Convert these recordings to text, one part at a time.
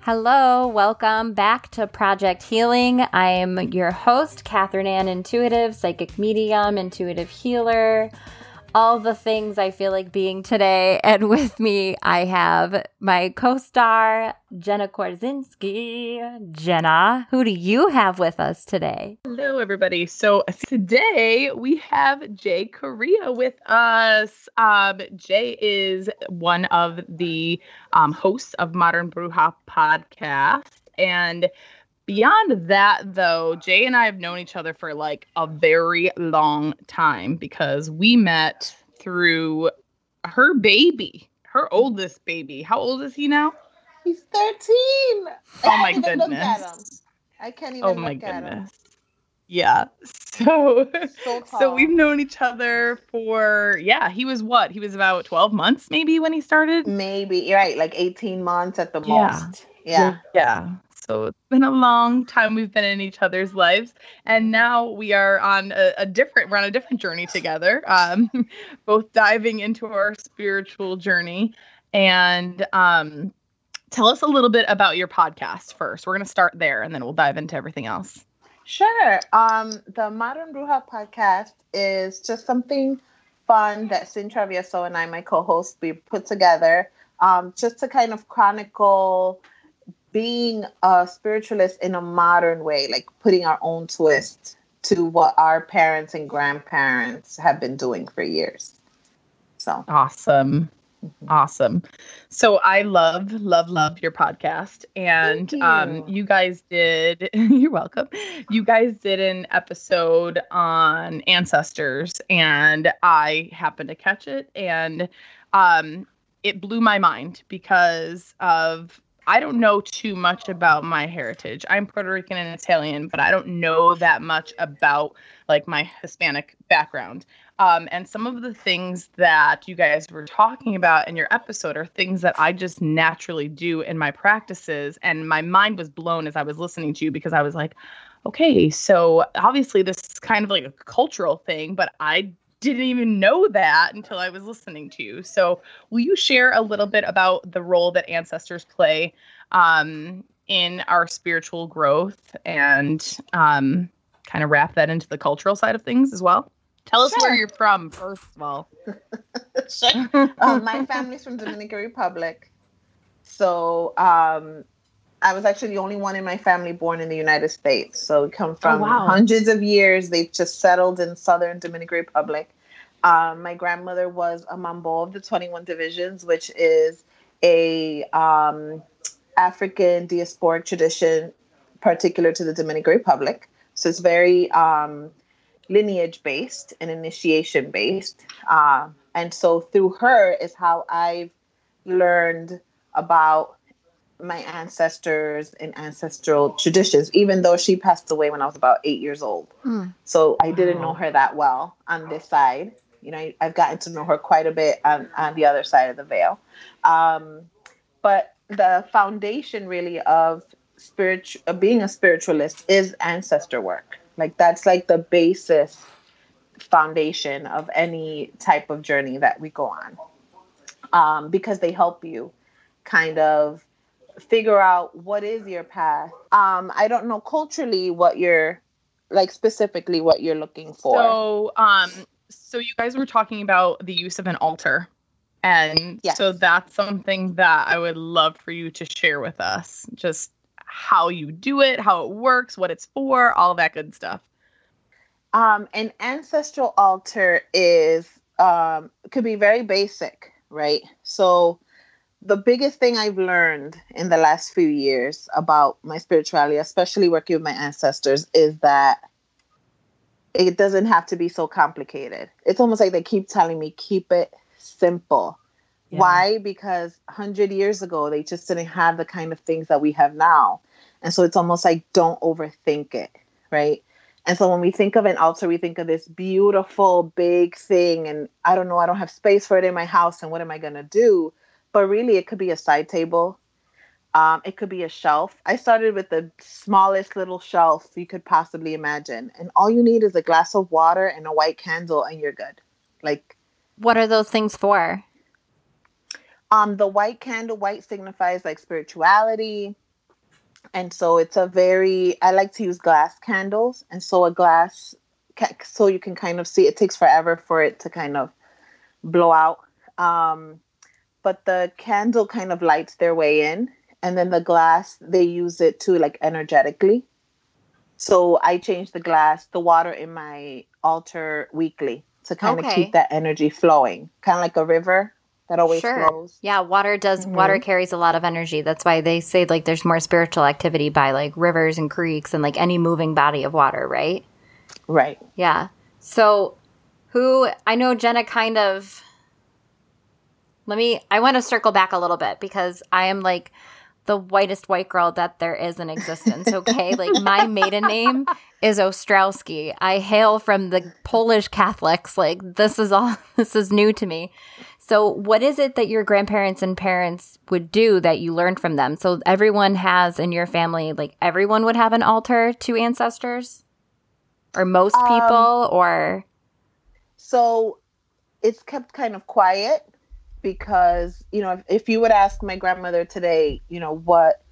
Hello, welcome back to Project Healing. I'm your host, Catherine Ann Intuitive, psychic medium, intuitive healer all the things I feel like being today. And with me, I have my co star, Jenna Korzinski. Jenna, who do you have with us today? Hello, everybody. So today we have Jay Correa with us. Um, Jay is one of the um, hosts of Modern Bruja podcast. And Beyond that, though, Jay and I have known each other for like a very long time because we met through her baby, her oldest baby. How old is he now? He's 13. Oh my goodness. I can't even Oh my goodness. Yeah. So So, so we've known each other for yeah, he was what? He was about 12 months maybe when he started. maybe right, like 18 months at the Yeah. most. Yeah. Yeah. So it's been a long time we've been in each other's lives, and now we are on a, a different. We're on a different journey together. Um, both diving into our spiritual journey, and um, tell us a little bit about your podcast first. We're gonna start there, and then we'll dive into everything else. Sure. Um, the Modern Bruja podcast is just something fun that Sin Travieso and I, my co-host, we put together um, just to kind of chronicle being a spiritualist in a modern way, like putting our own twist to what our parents and grandparents have been doing for years. So Awesome. Awesome. So I love, love, love your podcast. And um you. you guys did you're welcome. You guys did an episode on ancestors and I happened to catch it and um it blew my mind because of I don't know too much about my heritage. I'm Puerto Rican and Italian, but I don't know that much about like my Hispanic background. Um, and some of the things that you guys were talking about in your episode are things that I just naturally do in my practices. And my mind was blown as I was listening to you because I was like, okay, so obviously this is kind of like a cultural thing, but I didn't even know that until I was listening to you. So, will you share a little bit about the role that ancestors play um, in our spiritual growth and um, kind of wrap that into the cultural side of things as well? Tell us where you're from, first of all. um, my family's from Dominican Republic, so um, I was actually the only one in my family born in the United States. So we come from wow. hundreds of years. They've just settled in southern Dominican Republic. Um, my grandmother was a mambo of the 21 divisions, which is a um, African diasporic tradition particular to the Dominican Republic. So it's very um, lineage based and initiation based. Uh, and so through her is how I've learned about my ancestors and ancestral traditions, even though she passed away when I was about eight years old. Mm. So I didn't know her that well on this side. You know, I, I've gotten to know her quite a bit on, on the other side of the veil. Um, but the foundation really of spiritual of being a spiritualist is ancestor work. Like that's like the basis foundation of any type of journey that we go on. Um, because they help you kind of figure out what is your path. Um, I don't know culturally what you're like specifically what you're looking for. So, um, so you guys were talking about the use of an altar, and Yes. so that's something that I would love for you to share with us. Just how you do it, how it works, what it's for, all that good stuff. Um, an ancestral altar is um, could be very basic, right? So the biggest thing I've learned in the last few years about my spirituality, especially working with my ancestors, is that it doesn't have to be so complicated. It's almost like they keep telling me keep it simple. Yeah. Why? Because 100 years ago, they just didn't have the kind of things that we have now. And so it's almost like don't overthink it, right? And so when we think of an altar, we think of this beautiful big thing. And I don't know, I don't have space for it in my house. And what am I going to do? But really, it could be a side table. Um, it could be a shelf. I started with the smallest little shelf you could possibly imagine. And all you need is a glass of water and a white candle, and you're good. Like, what are those things for? Um, the white candle, white signifies like spirituality. And so it's a very, I like to use glass candles. And so a glass, so you can kind of see, it takes forever for it to kind of blow out. Um, but the candle kind of lights their way in. And then the glass, they use it to like energetically. So I change the glass, the water in my altar weekly to kind okay. of keep that energy flowing, kind of like a river that always sure. flows. Yeah, water does mm-hmm. water carries a lot of energy. That's why they say like there's more spiritual activity by like rivers and creeks and like any moving body of water, right? Right. Yeah. So who I know Jenna kind of let me I want to circle back a little bit because I am like the whitest white girl that there is in existence, okay? like my maiden name is Ostrowski. I hail from the Polish Catholics. Like this is all this is new to me. So, what is it that your grandparents and parents would do that you learned from them? So, everyone has in your family, like everyone would have an altar to ancestors, or most um, people, um, or so it's kept kind of quiet because you know if, if you would ask my grandmother today, you know what,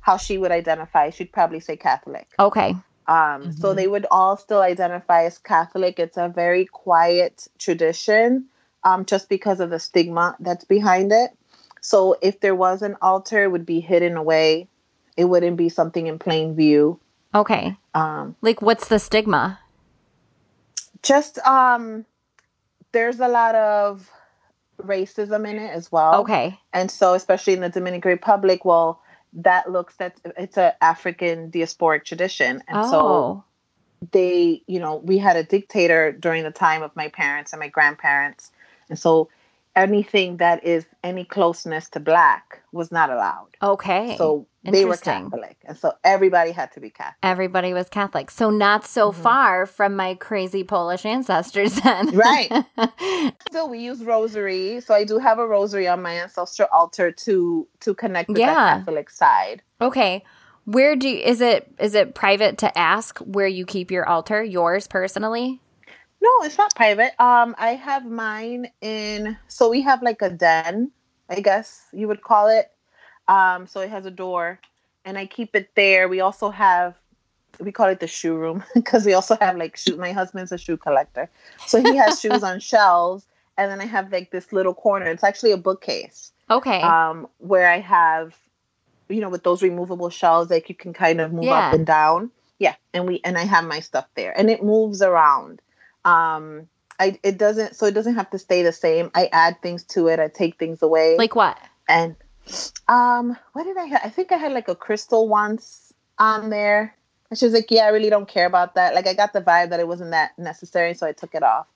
how she would identify, she'd probably say Catholic. Okay. Um, mm-hmm. So they would all still identify as Catholic. It's a very quiet tradition um, just because of the stigma that's behind it. So if there was an altar, it would be hidden away. It wouldn't be something in plain view. Okay. Um, like what's the stigma? Just um, there's a lot of racism in it as well. Okay. And so, especially in the Dominican Republic, well, that looks that it's an African diasporic tradition, and oh. so they, you know, we had a dictator during the time of my parents and my grandparents, and so anything that is any closeness to black was not allowed. Okay. So they were Catholic. And so everybody had to be Catholic. Everybody was Catholic. So not so mm-hmm. far from my crazy Polish ancestors then. right. so we use rosary. So I do have a rosary on my ancestral altar to to connect with yeah. that Catholic side. Okay. Where do you, is it is it private to ask where you keep your altar, yours personally? No, it's not private. Um, I have mine in. So we have like a den, I guess you would call it. Um, so it has a door, and I keep it there. We also have, we call it the shoe room because we also have like shoe. My husband's a shoe collector, so he has shoes on shelves, and then I have like this little corner. It's actually a bookcase. Okay. Um, where I have, you know, with those removable shelves, like you can kind of move yeah. up and down. Yeah, and we and I have my stuff there, and it moves around um I it doesn't so it doesn't have to stay the same. I add things to it, I take things away. Like what? And um what did I have? I think I had like a crystal once on there. And she was like, Yeah, I really don't care about that. Like I got the vibe that it wasn't that necessary, so I took it off.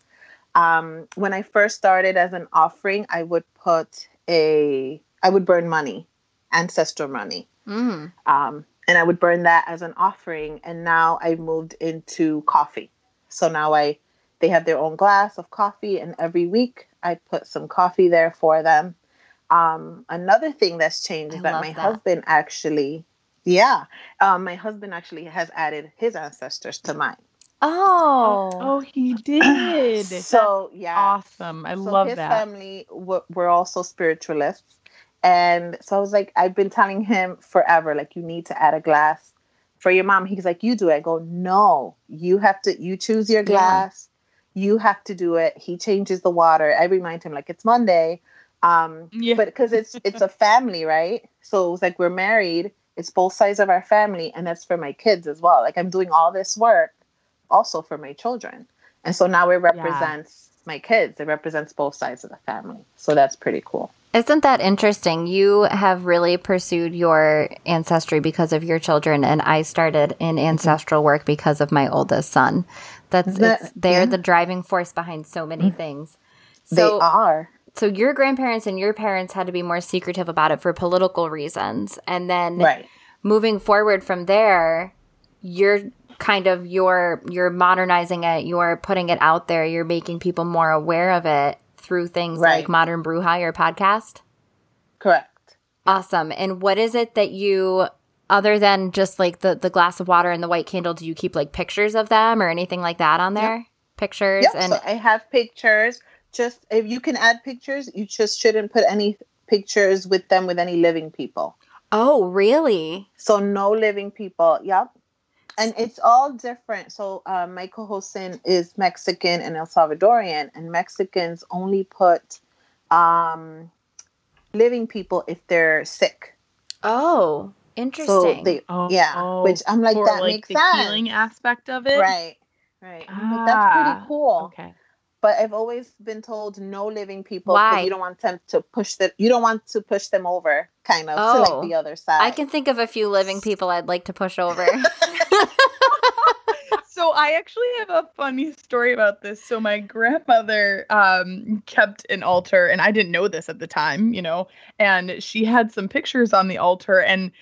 Um when I first started as an offering, I would put a I would burn money, ancestral money. Mm. Um and I would burn that as an offering. And now I've moved into coffee. So now I they have their own glass of coffee, and every week I put some coffee there for them. Um, another thing that's changed is that my that. husband actually, yeah, um, my husband actually has added his ancestors to mine. Oh, oh, he did. so yeah, awesome. I so love his that. family were also spiritualists, and so I was like, I've been telling him forever, like, you need to add a glass for your mom. He's like, you do it. I go, no, you have to. You choose your glass. You have to do it. He changes the water. I remind him like it's Monday. Um, yeah. but because it's it's a family, right? So it's like we're married. It's both sides of our family, and that's for my kids as well. Like I'm doing all this work also for my children, and so now it represents yeah. my kids. It represents both sides of the family. So that's pretty cool. Isn't that interesting? You have really pursued your ancestry because of your children, and I started in ancestral work because of my oldest son. That's that, they're yeah. the driving force behind so many mm-hmm. things. So, they are. So your grandparents and your parents had to be more secretive about it for political reasons, and then right. moving forward from there, you're kind of you're you're modernizing it, you're putting it out there, you're making people more aware of it through things right. like Modern Bruja podcast? Correct. Awesome. And what is it that you other than just like the the glass of water and the white candle, do you keep like pictures of them or anything like that on there? Yep. Pictures yep. and so I have pictures. Just if you can add pictures, you just shouldn't put any pictures with them with any living people. Oh, really? So no living people. Yep. And it's all different. So uh, my co-host is Mexican and El Salvadorian, and Mexicans only put um, living people if they're sick. Oh, interesting. So they, oh, yeah, oh, which I'm like that like makes the sense. healing aspect of it, right? Right. Ah, that's pretty ah, cool. Okay but I've always been told no living people Why? you don't want them to push the you don't want to push them over kind of oh, to like the other side. I can think of a few living people I'd like to push over. so I actually have a funny story about this. So my grandmother um, kept an altar and I didn't know this at the time, you know, and she had some pictures on the altar and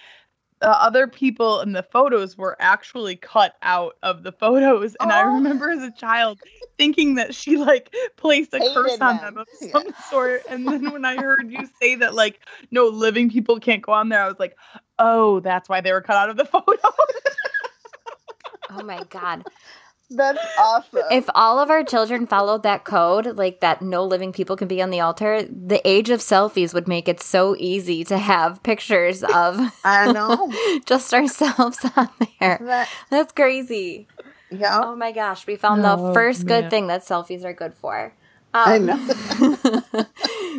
the other people in the photos were actually cut out of the photos and oh. i remember as a child thinking that she like placed a Hated curse on them, them of yeah. some sort and then when i heard you say that like no living people can't go on there i was like oh that's why they were cut out of the photo oh my god that's awesome. If all of our children followed that code, like that no living people can be on the altar, the age of selfies would make it so easy to have pictures of I know. just ourselves on there. That, That's crazy. Yeah. Oh my gosh, we found oh, the first man. good thing that selfies are good for. Um, I know.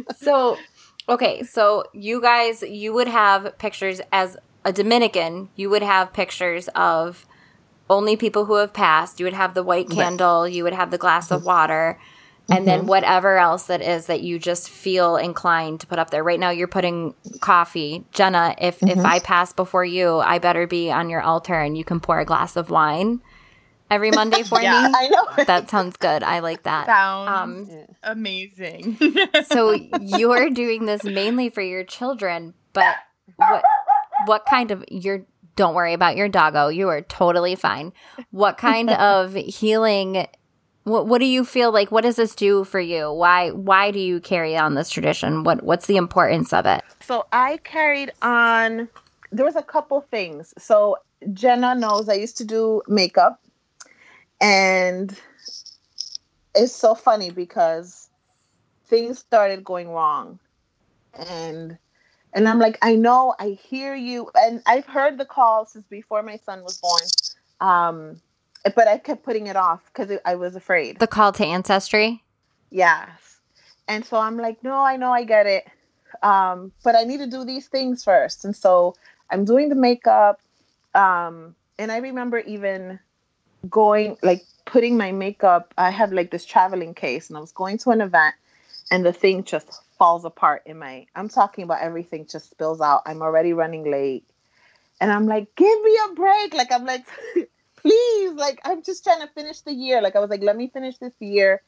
so, okay, so you guys, you would have pictures as a Dominican, you would have pictures of only people who have passed. You would have the white candle, you would have the glass of water, and mm-hmm. then whatever else that is that you just feel inclined to put up there. Right now you're putting coffee. Jenna, if mm-hmm. if I pass before you, I better be on your altar and you can pour a glass of wine every Monday for yeah, me. I know. That sounds good. I like that. Sounds um, amazing. so you're doing this mainly for your children, but what what kind of you're don't worry about your doggo. You are totally fine. What kind of healing what what do you feel like what does this do for you? Why why do you carry on this tradition? What what's the importance of it? So I carried on there was a couple things. So Jenna knows I used to do makeup and it's so funny because things started going wrong and and I'm like, I know, I hear you. And I've heard the call since before my son was born. Um, but I kept putting it off because I was afraid. The call to ancestry? Yes. And so I'm like, no, I know I get it. Um, but I need to do these things first. And so I'm doing the makeup. Um, and I remember even going, like, putting my makeup. I have like this traveling case, and I was going to an event, and the thing just falls apart in my I'm talking about everything just spills out. I'm already running late. And I'm like, give me a break. Like I'm like, please, like I'm just trying to finish the year. Like I was like, let me finish this year.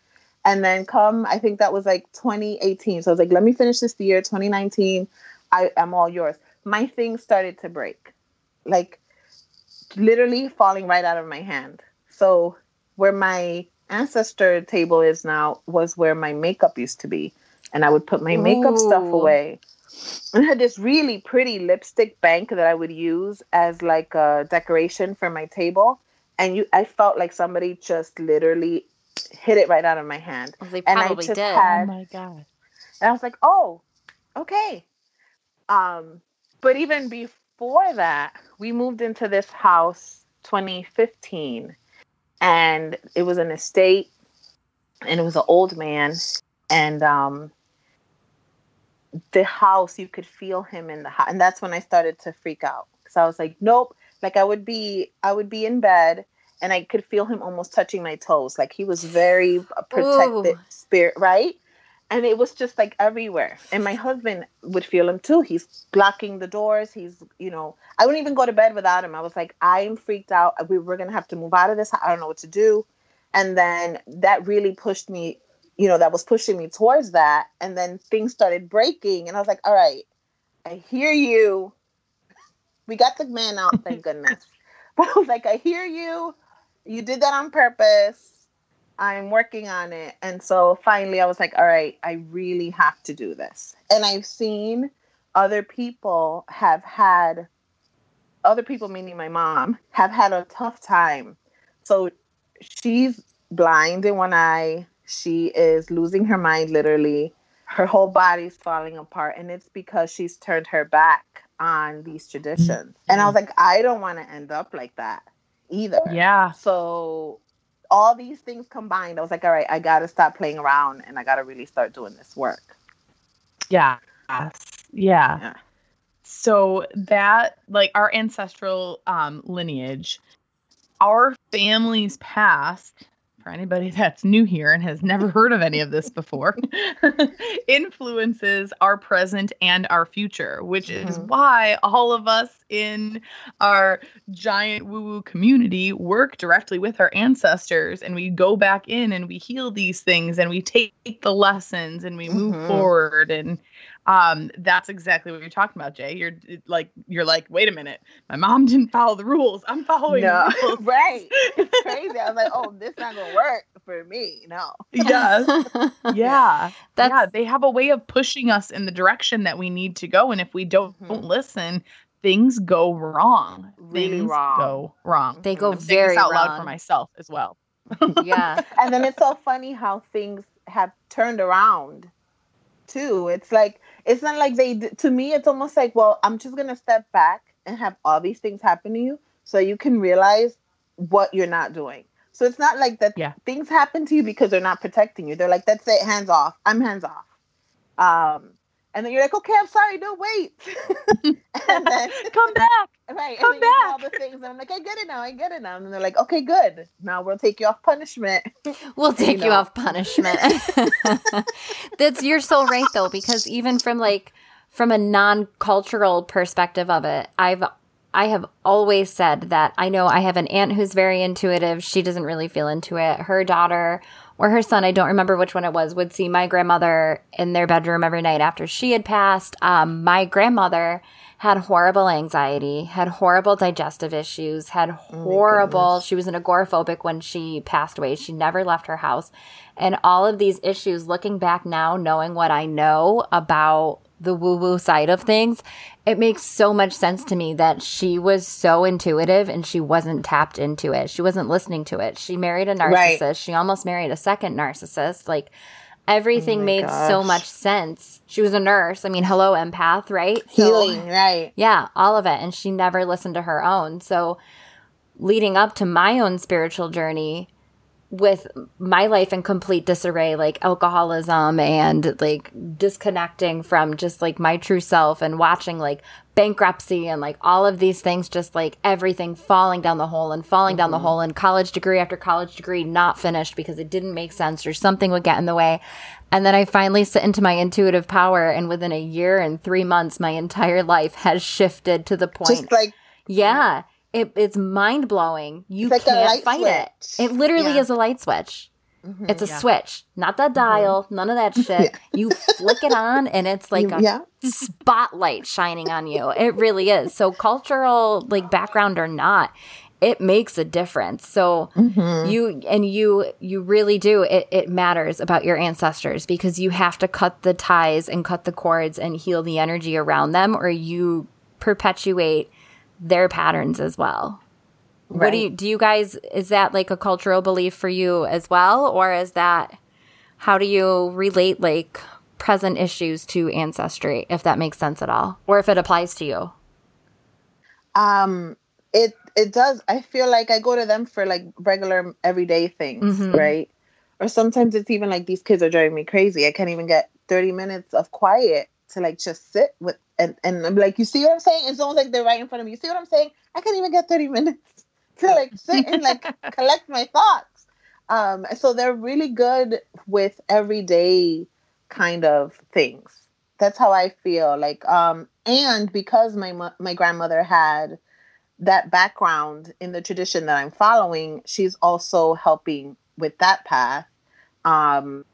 And then come, I think that was like 2018. So I was like, let me finish this year, 2019. I am all yours. My thing started to break. Like literally falling right out of my hand. So where my ancestor table is now was where my makeup used to be and I would put my makeup Ooh. stuff away. And I had this really pretty lipstick bank that I would use as like a decoration for my table. And you I felt like somebody just literally hit it right out of my hand. Well, they probably and I just did. Had, oh my god. And I was like, oh, okay. Um, but even before that, we moved into this house 2015 and it was an estate and it was an old man and um the house you could feel him in the house and that's when i started to freak out. Because i was like nope. Like i would be i would be in bed and i could feel him almost touching my toes. Like he was very uh, protected Ooh. spirit right? And it was just like everywhere. And my husband would feel him too. He's blocking the doors. He's you know i wouldn't even go to bed without him. I was like i'm freaked out. We were gonna have to move out of this. I don't know what to do. And then that really pushed me you know, that was pushing me towards that. And then things started breaking. And I was like, all right, I hear you. We got the man out, thank goodness. But I was like, I hear you. You did that on purpose. I'm working on it. And so finally I was like, all right, I really have to do this. And I've seen other people have had other people meaning my mom have had a tough time so she's blind in one eye she is losing her mind literally. Her whole body's falling apart and it's because she's turned her back on these traditions. Mm-hmm. and i was like i don't want to end up like that either. Yeah. So all these things combined i was like all right i gotta stop playing around and i gotta really start doing this work. Yeah yeah, yeah. so that like our ancestral um lineage our family's past for anybody that's new here and has never heard of any of this before, influences our present and our future, which mm-hmm. is why all of us in our giant woo woo community work directly with our ancestors and we go back in and we heal these things and we take the lessons and we move mm-hmm. forward and um that's exactly what you're talking about jay. You're like you're like wait a minute. My mom didn't follow the rules. I'm following no. the rules. Right. It's crazy. I was like oh this not gonna work for me. No. Yes. Yeah. That's... yeah they have a way of pushing us in the direction that we need to go and if we don't, mm-hmm. don't listen things go wrong. Really things wrong go wrong. they go I'm very out wrong. loud for myself as well. Yeah. And then it's so funny how things have turned around too. It's like it's not like they to me it's almost like well i'm just gonna step back and have all these things happen to you so you can realize what you're not doing. So it's not like that yeah. things happen to you because they're not protecting you. They're like that's it hands off. I'm hands off. Um and then you're like, okay, I'm sorry, no, wait. and then come back. Right. Come back. all the things. And I'm like, I get it now, I get it now. And they're like, okay, good. Now we'll take you off punishment. We'll take you, know. you off punishment. That's you're so right though, because even from like from a non-cultural perspective of it, I've I have always said that I know I have an aunt who's very intuitive. She doesn't really feel into it. Her daughter or her son, I don't remember which one it was, would see my grandmother in their bedroom every night after she had passed. Um, my grandmother had horrible anxiety, had horrible digestive issues, had oh horrible, oh she was an agoraphobic when she passed away. She never left her house. And all of these issues, looking back now, knowing what I know about the woo woo side of things, it makes so much sense to me that she was so intuitive and she wasn't tapped into it. She wasn't listening to it. She married a narcissist. Right. She almost married a second narcissist. Like everything oh made gosh. so much sense. She was a nurse. I mean, hello, empath, right? Healing, so, right. Yeah, all of it. And she never listened to her own. So leading up to my own spiritual journey, with my life in complete disarray, like alcoholism and like disconnecting from just like my true self and watching like bankruptcy and like all of these things, just like everything falling down the hole and falling mm-hmm. down the mm-hmm. hole and college degree after college degree not finished because it didn't make sense or something would get in the way. And then I finally sit into my intuitive power and within a year and three months, my entire life has shifted to the point. Just like, yeah it, it's mind blowing. You like can't fight switch. it. It literally yeah. is a light switch. Mm-hmm, it's a yeah. switch, not the dial, mm-hmm. none of that shit. Yeah. You flick it on, and it's like a yeah. spotlight shining on you. It really is. So, cultural like background or not, it makes a difference. So mm-hmm. you and you you really do. It it matters about your ancestors because you have to cut the ties and cut the cords and heal the energy around them, or you perpetuate their patterns as well. Right. What do you do you guys is that like a cultural belief for you as well or is that how do you relate like present issues to ancestry if that makes sense at all or if it applies to you? Um it it does. I feel like I go to them for like regular everyday things, mm-hmm. right? Or sometimes it's even like these kids are driving me crazy. I can't even get 30 minutes of quiet to like just sit with and and I'm like, you see what I'm saying? It's almost like they're right in front of me. You see what I'm saying? I can't even get 30 minutes to like sit and like collect my thoughts. Um, so they're really good with everyday kind of things. That's how I feel. Like, um, and because my my grandmother had that background in the tradition that I'm following, she's also helping with that path. Um,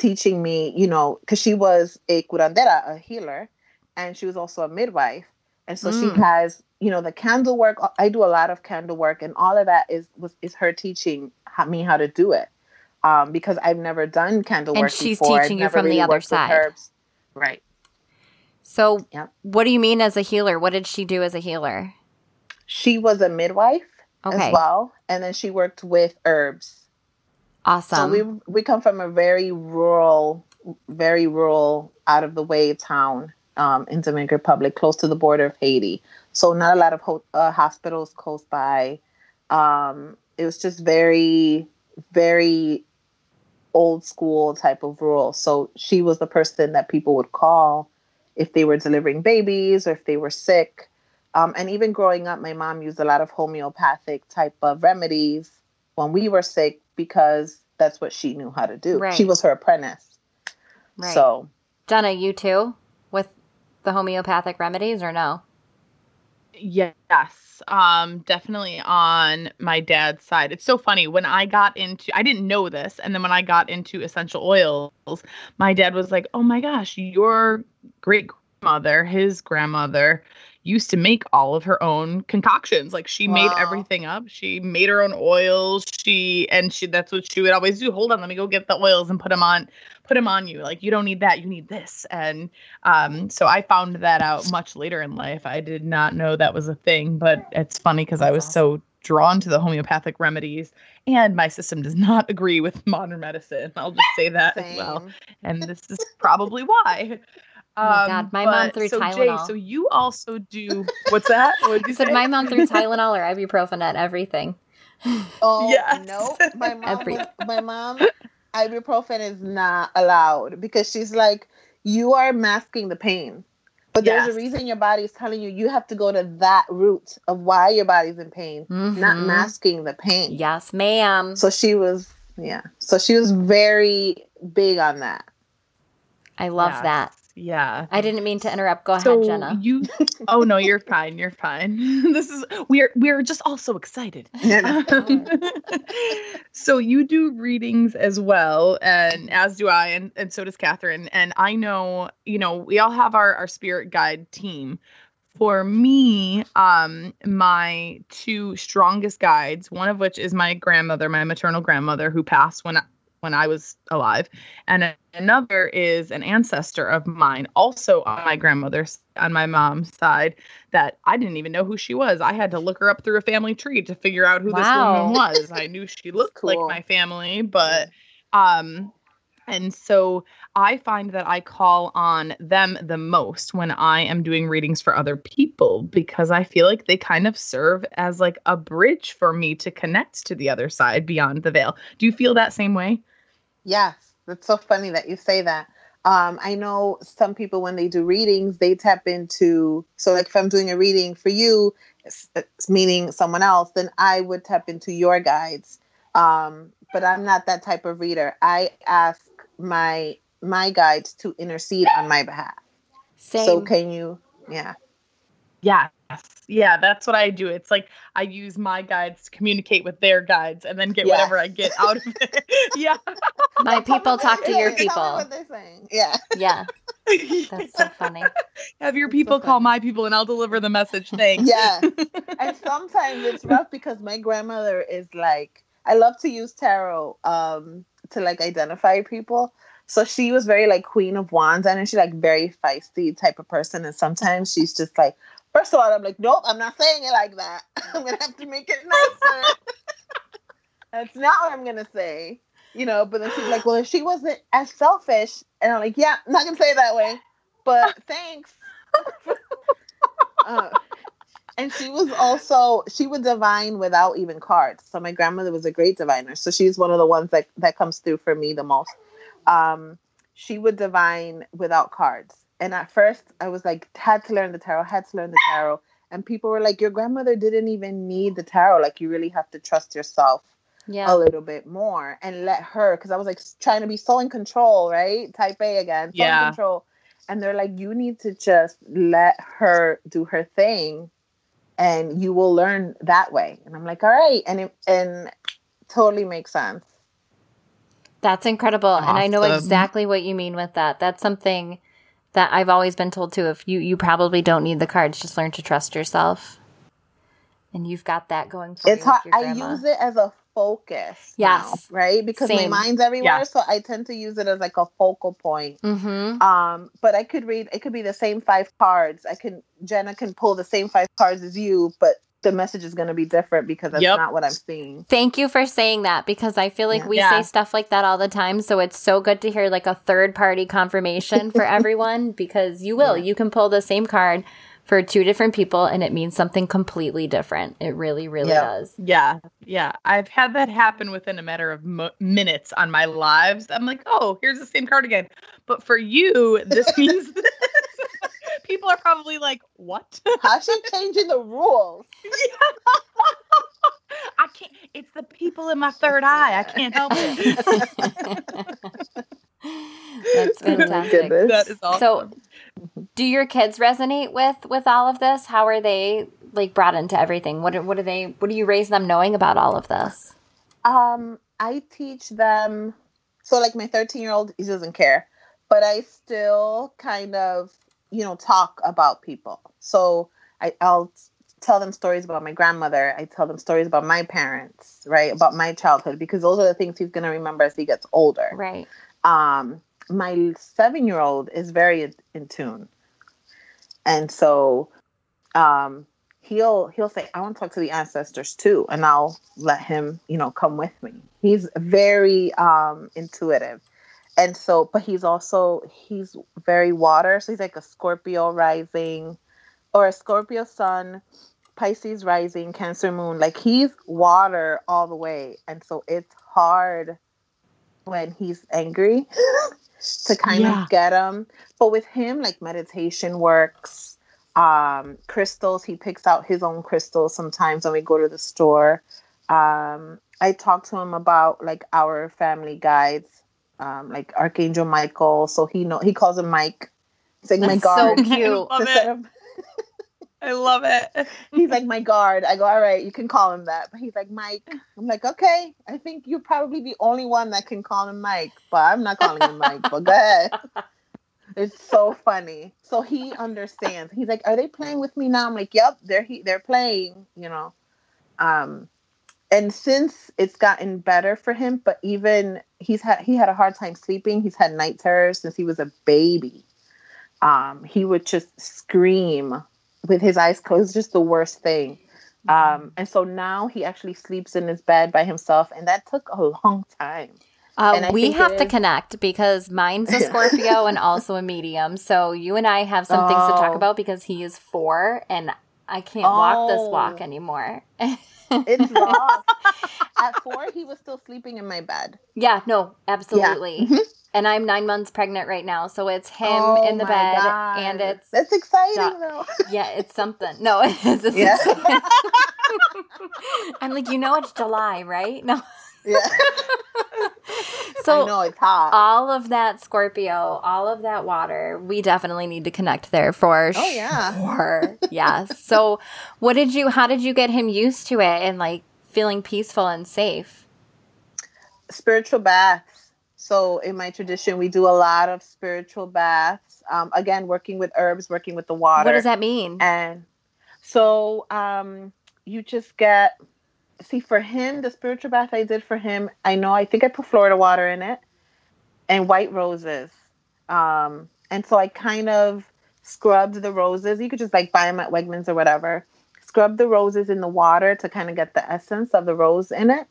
teaching me, you know, because she was a curandera, a healer, and she was also a midwife. And so mm. she has, you know, the candle work. I do a lot of candle work, and all of that is was is her teaching me how to do it. Um, because I've never done candle and work And she's before. teaching you from really the other side. herbs. Right. So, Yep. what do you mean as a healer? What did she do as a healer? She was a midwife Okay. as well, and then she worked with herbs. Awesome. So we we come from a very rural, very rural, out of the way town um, in Dominican Republic, close to the border of Haiti. So not a lot of ho- uh, hospitals close by. Um, it was just very, very old school type of rural. So she was the person that people would call if they were delivering babies or if they were sick. Um, and even growing up, my mom used a lot of homeopathic type of remedies when we were sick because that's what she knew how to do. Right. She was her apprentice. right. So Jenna, you too with the homeopathic remedies or no? Yes, um, definitely on my dad's side. It's so funny when I got into, I didn't know this, and then when I got into essential oils, my dad was like, "Oh my gosh, your great grandmother, his grandmother, used to make all of her own concoctions. Like she made everything up. She made her own oils. She and she that's what she would always do. Hold on, let me go get the oils and put them on, put them on you. Like you don't need that, you need this. And um, so I found that out much later in life. I did not know that was a thing, but it's funny because I was so drawn to the homeopathic remedies, and my system does not agree with modern medicine. I'll just say that as well and this is probably why. Oh my God, my mom but- threw so Jay, Tylenol. so you also do what's that? What did I said say? my mom threw Tylenol or ibuprofen at everything. Oh Yes. no, my mom. Every- my mom, ibuprofen is not allowed because she's like, you are masking the pain. But there's Yes. a reason your body is telling you you have to go to that root of why your body's in pain, not Mhm. masking the pain. Yes, ma'am. So she was, yeah. So she was very big on that. I love Yes. that. Yeah. I didn't mean to interrupt. Go so ahead, Jenna. you oh no you're fine you're fine this is we're we're just all so excited so you do readings as well and as do i and, and so does catherine and i know you know we all have our our spirit guide team for me um my two strongest guides one of which is my grandmother my maternal grandmother who passed when I, when i was alive and another is an ancestor of mine also on my grandmother's on my mom's side that i didn't even know who she was i had to look her up through a family tree to figure out who Wow. this woman was i knew she looked like my family but um and so I find that I call on them the most when I am doing readings for other people because I feel like they kind of serve as like a bridge for me to connect to the other side beyond the veil. Do you feel that same way? Yes, that's so funny that you say that. Um, I know some people when they do readings, they tap into. So, like if I'm doing a reading for you, it's, it's meaning someone else, then I would tap into your guides. Um, but I'm not that type of reader. I ask my my guides to intercede on my behalf. Same. So, can you? Yeah. Yes. Yeah, that's what I do. It's like I use my guides to communicate with their guides and then get Yes. whatever I get out of it. yeah. My people talk to your Yeah, tell me people. what they're saying. Yeah. Yeah, that's so funny. Have your so people call funny. my people and I'll deliver the message. Thanks. Yeah. and sometimes it's rough because my grandmother is like I love to use tarot um to like identify people. So she was very like Queen of Wands and she's like very feisty type of person. And sometimes she's just like, first of all, I'm like, nope, I'm not saying it like that. I'm gonna have to make it nicer. That's not what I'm gonna say. You know, but then she's like, Well, if she wasn't as selfish, and I'm like, Yeah, I'm not gonna say it that way. But thanks. uh, and she was also she would divine without even cards. So my grandmother was a great diviner. So she's one of the ones that that comes through for me the most. Um, she would divine without cards. And at first, I was like, had to learn the tarot, had to learn the tarot. And people were like, your grandmother didn't even need the tarot. Like, you really have to trust yourself Yeah. a little bit more and let her, because I was like trying to be so in control, right? Type A again, so Yeah. in control. And they're like, you need to just let her do her thing and you will learn that way. And I'm like, all right. And it and totally makes sense. That's incredible. And I know exactly what you mean with that. That's something that I've always been told too. If you you probably don't need the cards, just learn to trust yourself. And you've got that going for it's you with hard. your I use it as a focus. Yes. now, right? Because Same. my mind's everywhere, Yeah. so I tend to use it as like a focal point. Mm-hmm. Um, but I could read. It could be the same five cards. I can Jenna can pull the same five cards as you, but the message is going to be different because that's Yep. not what I'm seeing. Thank you for saying that because I feel like Yeah. we Yeah. say stuff like that all the time. So it's so good to hear like a third party confirmation for everyone because you will. Yeah. You can pull the same card for two different people and it means something completely different. It really, really Yeah. does. Yeah, yeah. I've had that happen within a matter of mo- minutes on my lives. I'm like, oh, here's the same card again. But for you, this means this. People are probably like, what? How's she changing the rules? I can't. It's the people in my third eye. I can't help it. That's Oh fantastic. goodness. that is awesome. So, do your kids resonate with with all of this? How are they like brought into everything? What do- what do they what do you raise them knowing about all of this? Um, I teach them. So, like my 13 year old, he doesn't care, but I still kind of, you know, talk about people. So I, I'll tell them stories about my grandmother. I tell them stories about my parents, right? About my childhood, because those are the things he's going to remember as he gets older. Right. um my seven year old is very in, in tune and so um he'll he'll say i want to talk to the ancestors too and i'll let him you know come with me he's very um intuitive and so but he's also he's very water so he's like a scorpio rising or a scorpio sun pisces rising cancer moon like he's water all the way and so it's hard when he's angry to kind Yeah. of get him. But with him, like meditation works. Um, crystals, he picks out his own crystals sometimes when we go to the store. Um, I talk to him about like our family guides, um, like Archangel Michael. So he know he calls him Mike. He's like my That's so cute. I love it. of- I love it. he's like my guard. I go, all right, you can call him that. But he's like Mike. I'm like, okay. I think you're probably the only one that can call him Mike, but I'm not calling him Mike. But go ahead. It's so funny. So he understands. He's like, are they playing with me now? I'm like, yep, they're he- they're playing. You know, um, and since it's gotten better for him, but even he's had he had a hard time sleeping. He's had night terrors since he was a baby. Um, he would just scream with his eyes closed, just the worst thing. Um, and so now he actually sleeps in his bed by himself, and that took a long time. Uh, we have to connect because mine's a Scorpio and also a medium. So you and I have some things to talk Oh. about because he is four and I can't walk this walk Oh. anymore. It's rough. At four, he was still sleeping in my bed. yeah, no, absolutely. Mhm. And I'm nine months pregnant right now, so it's him Oh in the bed, God. and it's that's exciting though. yeah, it's something. No, it is. Yeah. I'm like, you know, it's July, right? No, yeah, so I know it's hot. all of that Scorpio, all of that water, we definitely need to connect there for Oh, yeah. sure. yes. So, what did you? How did you get him used to it and like feeling peaceful and safe? spiritual baths. So in my tradition, we do a lot of spiritual baths. Um, again, working with herbs, working with the water. What does that mean? And so um, you just get see for him the spiritual bath I did for him. I know I think I put Florida water in it and white roses. Um, and so I kind of scrubbed the roses. You could just like buy them at Wegmans or whatever. Scrub the roses in the water to kind of get the essence of the rose in it,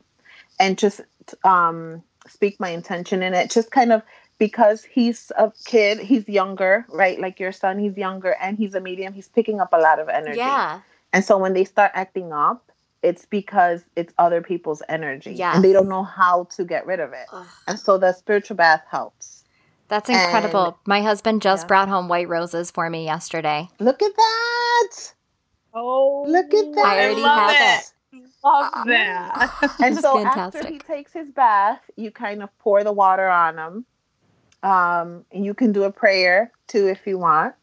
and just um, speak my intention in it. Just kind of because he's a kid, he's younger, right? Like your son, he's younger and he's a medium. He's picking up a lot of energy. yeah. And so when they start acting up, it's because it's other people's energy. Yes. And they don't know how to get rid of it. Ugh. And so the spiritual bath helps. That's incredible. And- My husband just Yeah. brought home white roses for me yesterday. Look at that. Oh, Look at that. I already love have it. Love that. And It's so after he takes his bath, you kind of pour the water on him. Um, and you can do a prayer too if you want.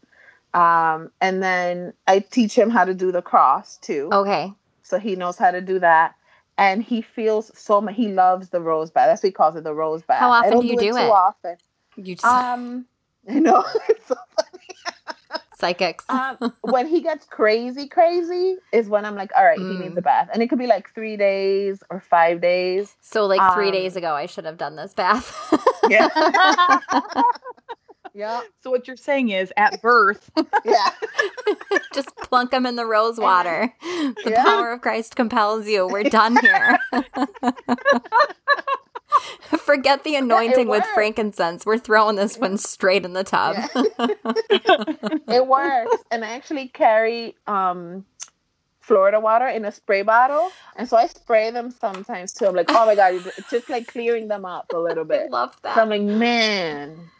Um, and then I teach him how to do the cross too. Okay. So he knows how to do that and he feels so much he loves the rose bath that's what he calls it the rose bath How often do you do too it? often You just, um i know it's so funny psychics. um, when he gets crazy, crazy is when I'm like, all right, he Mm. needs a bath, and it could be like three days or five days. so like three um, days ago, I should have done this bath. Yeah, yeah, So what you're saying is at birth, yeah. Just plunk them in the rose water. The Yeah. power of Christ compels you. We're done here. Forget the anointing with frankincense. We're throwing this one straight in the tub. it works. And I actually carry um Florida water in a spray bottle, and so I spray them sometimes too. I'm like, oh my god, it's just like clearing them up a little I bit. love So I'm that. like, man,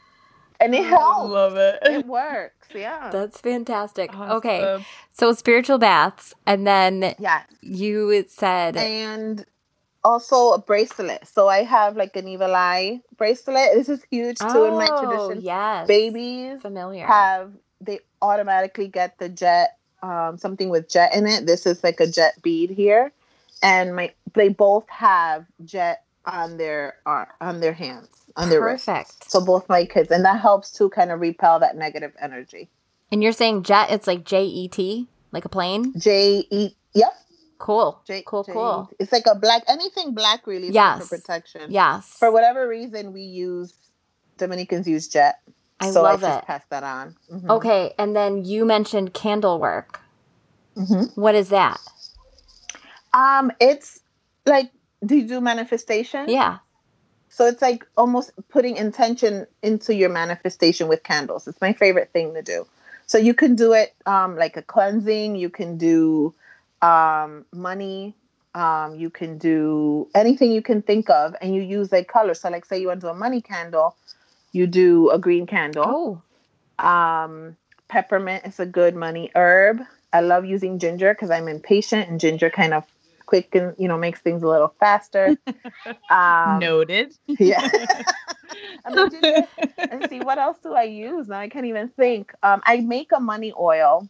and it I helps. love it. It works. Yeah. That's fantastic. Okay. So spiritual baths. And then Yeah. you said, and also a bracelet. So I have like an evil eye bracelet. This is huge too in my Oh, tradition. Yes. Babies Familiar. have they automatically get the jet um, something with jet in it. This is like a jet bead here, and my they both have jet on their uh, on their hands on their. Perfect. So both my kids, and that helps to kind of repel that negative energy. And you're saying jet, it's like J E T, like a plane? J E. Yep. Cool. J, cool, J- cool. It's like a black anything black really Yes. for protection. Yes. For whatever reason, we use Dominicans use jet. I so love I just it. pass that on. Mhm. Okay. And then you mentioned candle work. Mhm. What is that? Um, it's like do you do manifestation? Yeah. So it's like almost putting intention into your manifestation with candles. It's my favorite thing to do. So you can do it um, like a cleansing. You can do um, money. Um, you can do anything you can think of, and you use a color. So, like, say you want to do a money candle, you do a green candle. Oh. Um, peppermint is a good money herb. I love using ginger because I'm impatient, and ginger kind of quick and you know makes things a little faster. Um, Noted. yeah. I mean, ginger- and see what else do I use now? I can't even think. Um, I make a money oil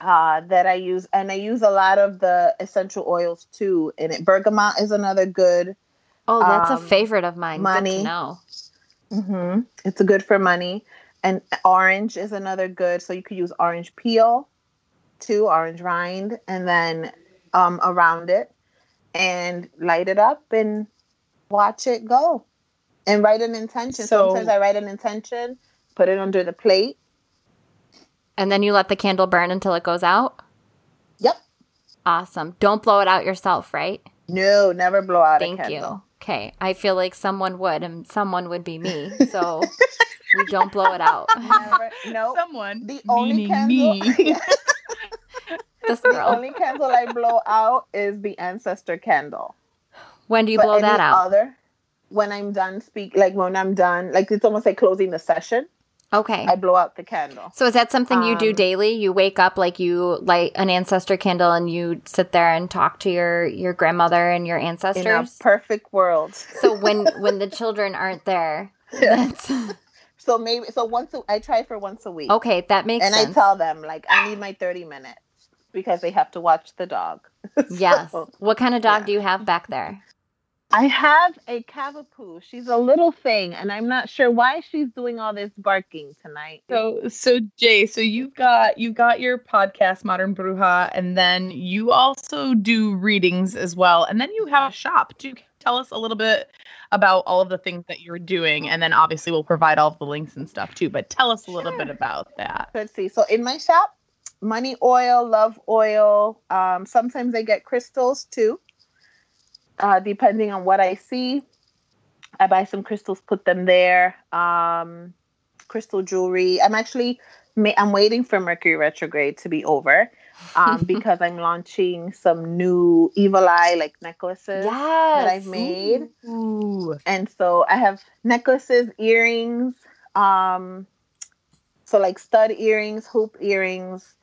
uh, that I use, and I use a lot of the essential oils too in it. Bergamot is another good. Oh, that's a Um, favorite of mine. Money. No. know. hmm It's a good for money, and orange is another good. So you could use orange peel, too, orange rind, and then um, around it, and light it up and watch it go, and write an intention. So- Sometimes I write an intention, put it under the plate. And then you let the candle burn until it goes out? Yep. Awesome. Don't blow it out yourself, right? No, never blow out Thank a you. Okay. I feel like someone would, and someone would be me. So we don't blow it out. Never, no. Someone. The only meaning candle, me. This the girl. only candle I blow out is the ancestor candle. When do you But blow that out? Other, when I'm done speak, like when I'm done, like it's almost like closing the session. Okay. I blow out the candle. So is that something you do Um, daily? You wake up like you light an ancestor candle and you sit there and talk to your your grandmother and your In a ancestors. perfect world. so when when the children aren't there, Yeah. that's So maybe so once a, I try for once a week, okay. That makes and sense. I tell them like I need my thirty minutes because they have to watch the dog. yes. So, What kind of dog yeah. do you have back there? I have a Cavapoo. She's a little thing, and I'm not sure why she's doing all this barking tonight. So so Jay, so you've got you've got your podcast Modern Bruja, and then you also do readings as well, and then you have a shop. Do you tell us a little bit about all of the things that you're doing, and then obviously we'll provide all of the links and stuff too. But tell us a little bit about that. Let's see. So in my shop, money oil, love oil. Um, sometimes I get crystals too, uh, depending on what I see. I buy some crystals, put them there. Um, crystal jewelry. I'm actually I'm waiting for Mercury retrograde to be over um, because I'm launching some new evil eye like necklaces Yes. that I've made Ooh. and so I have necklaces, earrings, um, so like stud earrings, hoop earrings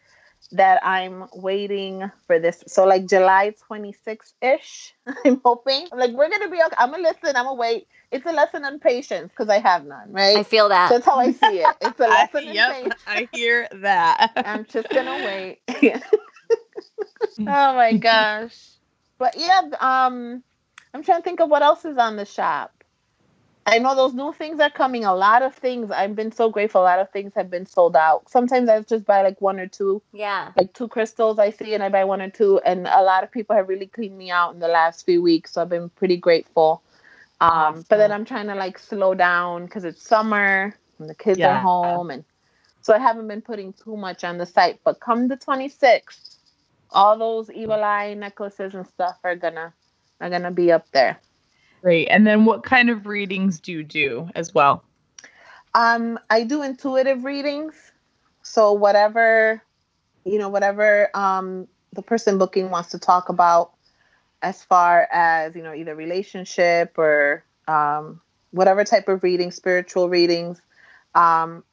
that I'm waiting for this. So like July 26th ish, I'm hoping. I'm like, we're gonna be okay. I'm gonna listen. I'm gonna wait. It's a lesson on patience because I have none, right? I feel that. That's how I see it. It's a lesson in yep, patience. I hear that. I'm just gonna wait. oh my gosh. But yeah, um I'm trying to think of what else is on the shop. I know those new things are coming. A lot of things. I've been so grateful. A lot of things have been sold out. Sometimes I just buy like one or two. Yeah. Like two crystals I see and I buy one or two. And a lot of people have really cleaned me out in the last few weeks. So I've been pretty grateful. Um, awesome. But then I'm trying to like slow down because it's summer and the kids yeah. are home. And so I haven't been putting too much on the site. But come the 26th, all those evil eye necklaces and stuff are gonna are gonna be up there. Great. And then what kind of readings do you do as well? Um, I do intuitive readings. So whatever, you know, whatever um the person booking wants to talk about as far as, you know, either relationship or um whatever type of reading, spiritual readings. Um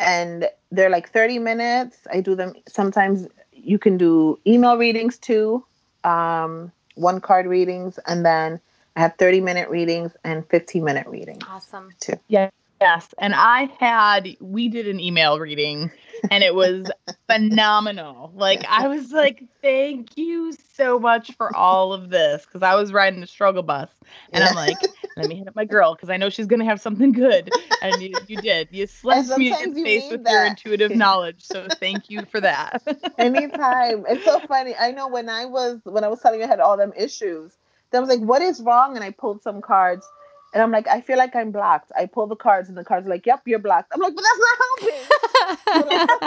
and they're like 30 minutes. I do them sometimes you can do email readings too. Um one card readings and then I have 30 minute readings and 15 minute readings. Awesome. Too. Yeah. Yes. And I had, we did an email reading and it was phenomenal. Like, I was like, thank you so much for all of this. Cause I was riding the struggle bus and yeah. I'm like, let me hit up my girl because I know she's going to have something good. And you, you did. You slapped me in the face with that. your intuitive knowledge. So thank you for that. Anytime. It's so funny. I know when I was, when I was telling you I had all them issues, then I was like, what is wrong? And I pulled some cards. And I'm like, I feel like I'm blocked. I pull the cards, and the cards are like, "Yep, you're blocked." I'm like, but that's not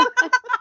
helping.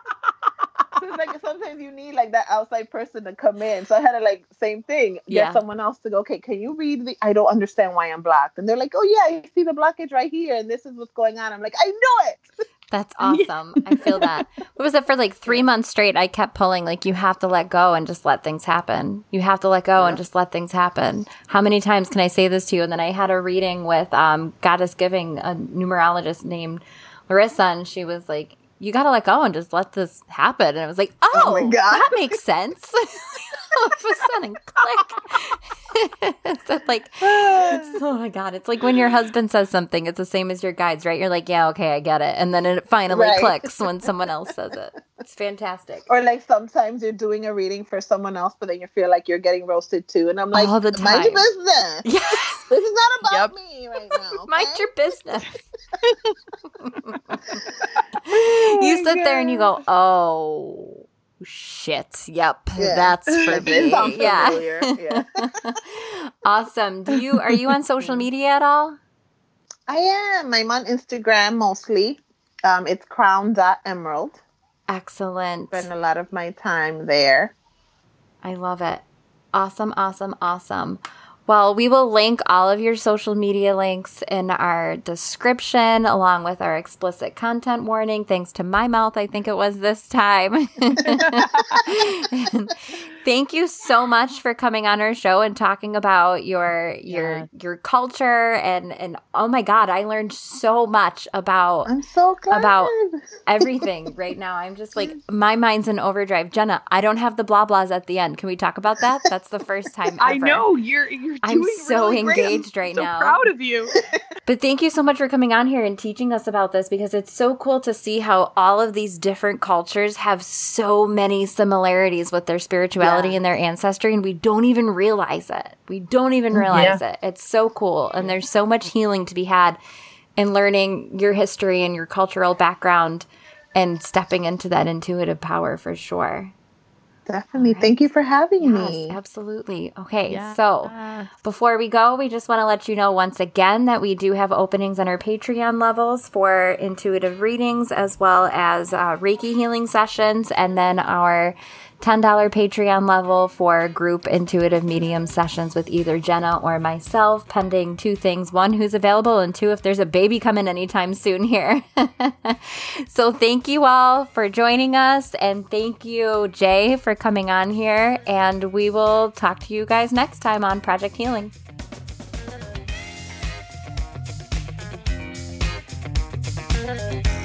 it's like sometimes you need like that outside person to come in. So I had to like same thing, get yeah. someone else to go. Okay, can you read the? I don't understand why I'm blocked. And they're like, Oh yeah, I see the blockage right here, and this is what's going on. I'm like, I know it. That's awesome. I feel that. What was it for like three months straight? I kept pulling like you have to let go and just let things happen. You have to let go yeah. and just let things happen. How many times can I say this to you? And then I had a reading with um, Goddess Giving, a numerologist named Larissa, and she was like, "You got to let go and just let this happen." And I was like, "Oh, oh my God. that makes sense." all of a sudden, click. it's like, it's, oh my god, it's like when your husband says something. It's the same as your guides, right? You're like, yeah, okay, I get it, and then it finally right. clicks when someone else says it. It's fantastic. Or like sometimes you're doing a reading for someone else, but then you feel like you're getting roasted too, and I'm like, all the time. mind your business. Yes. This is not about yep. me right now. Okay? Mind your business. oh you sit God. there and you go, oh shit. Yep. Yeah. That's for me. Yeah. yeah. awesome. Do you are you on social media at all? I am. I'm on Instagram mostly. Um, it's crown.emerald. Excellent. Spend a lot of my time there. I love it. Awesome, awesome, awesome. Well, we will link all of your social media links in our description, along with our explicit content warning. Thanks to my mouth, I think it was this time. thank you so much for coming on our show and talking about your your yeah. your culture and and oh my god, I learned so much about I'm so glad. about everything right now. I'm just like my mind's in overdrive. Jenna, I don't have the blah blahs at the end. Can we talk about that? That's the first time ever. I know you're you're I'm so really engaged right now. so now. Proud of you. but thank you so much for coming on here and teaching us about this because it's so cool to see how all of these different cultures have so many similarities with their spirituality yeah. and their ancestry, and we don't even realize it. We don't even mm, realize yeah. it. It's so cool, and there's so much healing to be had in learning your history and your cultural background and stepping into that intuitive power for sure. Definitely. Right. Thank you for having yes, me. Absolutely. Okay. Yes. So before we go, we just want to let you know once again that we do have openings on our Patreon levels for intuitive readings as well as uh, Reiki healing sessions and then our $10 Patreon level for group intuitive medium sessions with either Jenna or myself, pending two things one, who's available, and two, if there's a baby coming anytime soon here. so, thank you all for joining us, and thank you, Jay, for coming on here. And we will talk to you guys next time on Project Healing. Thank you.